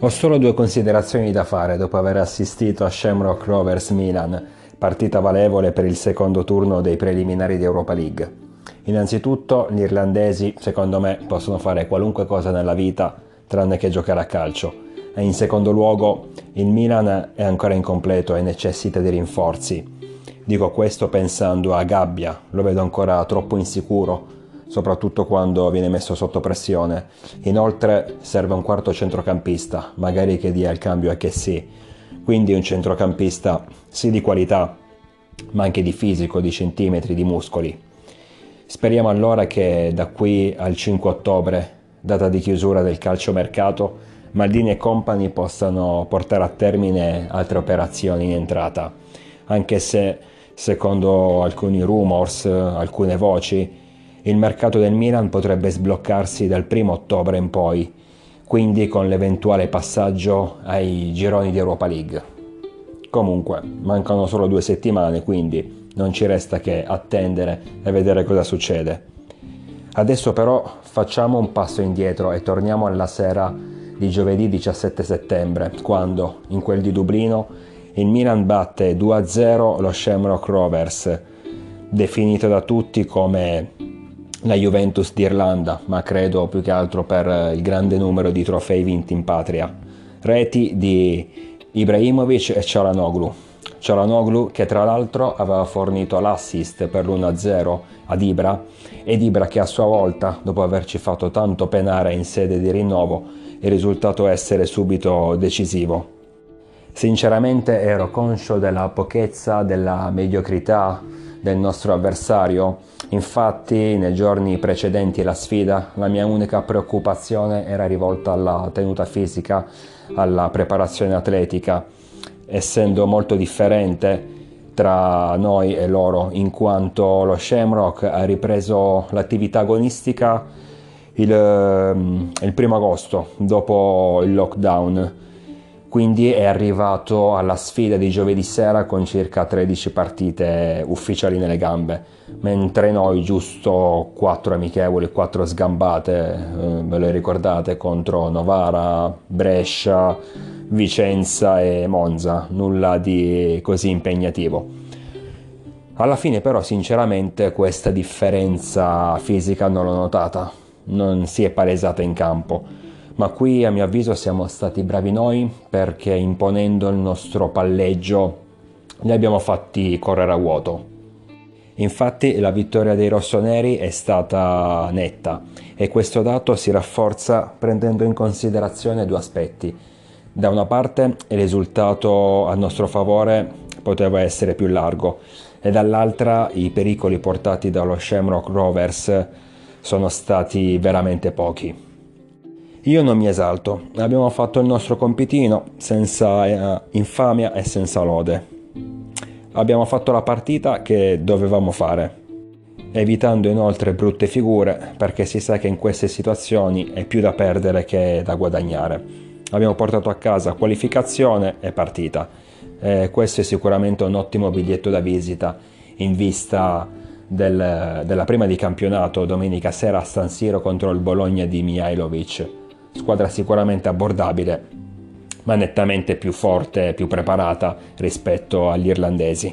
Ho solo due considerazioni da fare dopo aver assistito a Shamrock Rovers Milan, partita valevole per il secondo turno dei preliminari di Europa League. Innanzitutto, gli irlandesi, secondo me, possono fare qualunque cosa nella vita tranne che giocare a calcio. E in secondo luogo, il Milan è ancora incompleto e necessita di rinforzi. Dico questo pensando a Gabbia, lo vedo ancora troppo insicuro soprattutto quando viene messo sotto pressione. Inoltre serve un quarto centrocampista, magari che dia il cambio a che sì. Quindi un centrocampista sì di qualità, ma anche di fisico, di centimetri, di muscoli. Speriamo allora che da qui al 5 ottobre, data di chiusura del calciomercato, Maldini e compagni possano portare a termine altre operazioni in entrata, anche se secondo alcuni rumors, alcune voci, il mercato del Milan potrebbe sbloccarsi dal 1 ottobre in poi, quindi con l'eventuale passaggio ai gironi di Europa League. Comunque, mancano solo due settimane, quindi non ci resta che attendere e vedere cosa succede. Adesso però facciamo un passo indietro e torniamo alla sera di giovedì 17 settembre, quando, in quel di Dublino, il Milan batte 2-0 lo Shamrock Rovers, definito da tutti come la Juventus d'Irlanda, ma credo più che altro per il grande numero di trofei vinti in patria. Reti di Ibrahimovic e Cialanoglu. Cialanoglu che tra l'altro aveva fornito l'assist per l'1-0 ad Ibra ed Ibra che a sua volta, dopo averci fatto tanto penare in sede di rinnovo, è risultato essere subito decisivo. Sinceramente ero conscio della pochezza, della mediocrità del nostro avversario Infatti nei giorni precedenti alla sfida la mia unica preoccupazione era rivolta alla tenuta fisica, alla preparazione atletica, essendo molto differente tra noi e loro, in quanto lo Shamrock ha ripreso l'attività agonistica il, il primo agosto, dopo il lockdown. Quindi è arrivato alla sfida di giovedì sera con circa 13 partite ufficiali nelle gambe, mentre noi giusto 4 amichevoli, 4 sgambate, eh, ve le ricordate, contro Novara, Brescia, Vicenza e Monza, nulla di così impegnativo. Alla fine però sinceramente questa differenza fisica non l'ho notata, non si è palesata in campo ma qui a mio avviso siamo stati bravi noi perché imponendo il nostro palleggio li abbiamo fatti correre a vuoto. Infatti la vittoria dei rossoneri è stata netta e questo dato si rafforza prendendo in considerazione due aspetti. Da una parte il risultato a nostro favore poteva essere più largo e dall'altra i pericoli portati dallo Shamrock Rovers sono stati veramente pochi. Io non mi esalto, abbiamo fatto il nostro compitino senza eh, infamia e senza lode. Abbiamo fatto la partita che dovevamo fare, evitando inoltre brutte figure perché si sa che in queste situazioni è più da perdere che da guadagnare. Abbiamo portato a casa qualificazione e partita. E questo è sicuramente un ottimo biglietto da visita in vista del, della prima di campionato domenica sera a San Siro contro il Bologna di Mihailovic squadra sicuramente abbordabile, ma nettamente più forte e più preparata rispetto agli irlandesi.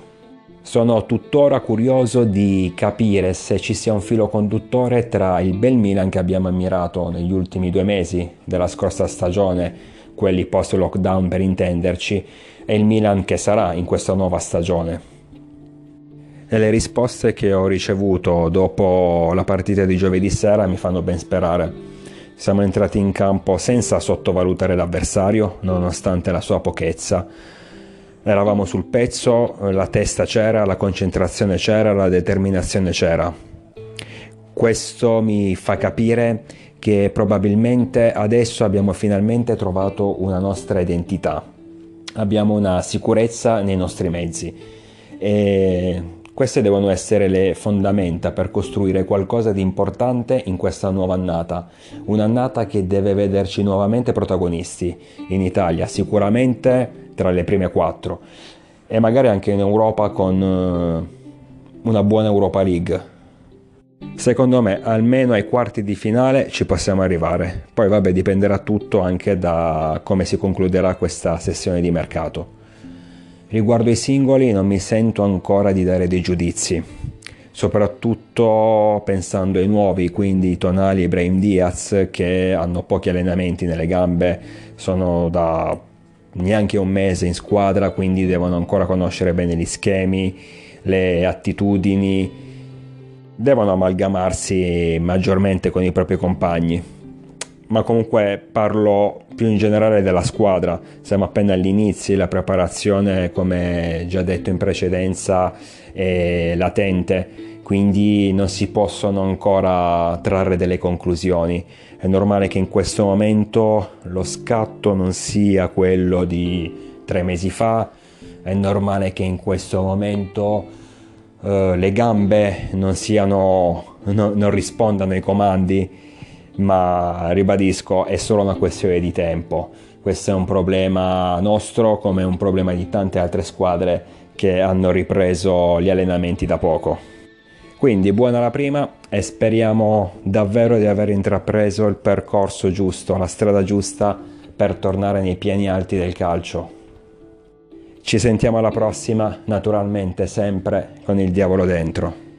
Sono tuttora curioso di capire se ci sia un filo conduttore tra il bel Milan che abbiamo ammirato negli ultimi due mesi della scorsa stagione, quelli post lockdown per intenderci, e il Milan che sarà in questa nuova stagione. Le risposte che ho ricevuto dopo la partita di giovedì sera mi fanno ben sperare. Siamo entrati in campo senza sottovalutare l'avversario, nonostante la sua pochezza. Eravamo sul pezzo, la testa c'era, la concentrazione c'era, la determinazione c'era. Questo mi fa capire che probabilmente adesso abbiamo finalmente trovato una nostra identità. Abbiamo una sicurezza nei nostri mezzi e Queste devono essere le fondamenta per costruire qualcosa di importante in questa nuova annata, un'annata che deve vederci nuovamente protagonisti, in Italia sicuramente tra le prime quattro e magari anche in Europa con eh, una buona Europa League. Secondo me almeno ai quarti di finale ci possiamo arrivare, poi vabbè dipenderà tutto anche da come si concluderà questa sessione di mercato. Riguardo ai singoli non mi sento ancora di dare dei giudizi, soprattutto pensando ai nuovi, quindi Tonali e Brahim Diaz che hanno pochi allenamenti nelle gambe, sono da neanche un mese in squadra, quindi devono ancora conoscere bene gli schemi, le attitudini, devono amalgamarsi maggiormente con i propri compagni ma comunque parlo più in generale della squadra. Siamo appena all'inizio, la preparazione, come già detto in precedenza, è latente, quindi non si possono ancora trarre delle conclusioni. È normale che in questo momento lo scatto non sia quello di tre mesi fa, è normale che in questo momento uh, le gambe non, siano, no, non rispondano ai comandi ma ribadisco è solo una questione di tempo. Questo è un problema nostro come un problema di tante altre squadre che hanno ripreso gli allenamenti da poco. Quindi buona la prima e speriamo davvero di aver intrapreso il percorso giusto, la strada giusta per tornare nei piani alti del calcio. Ci sentiamo alla prossima, naturalmente sempre con il diavolo dentro.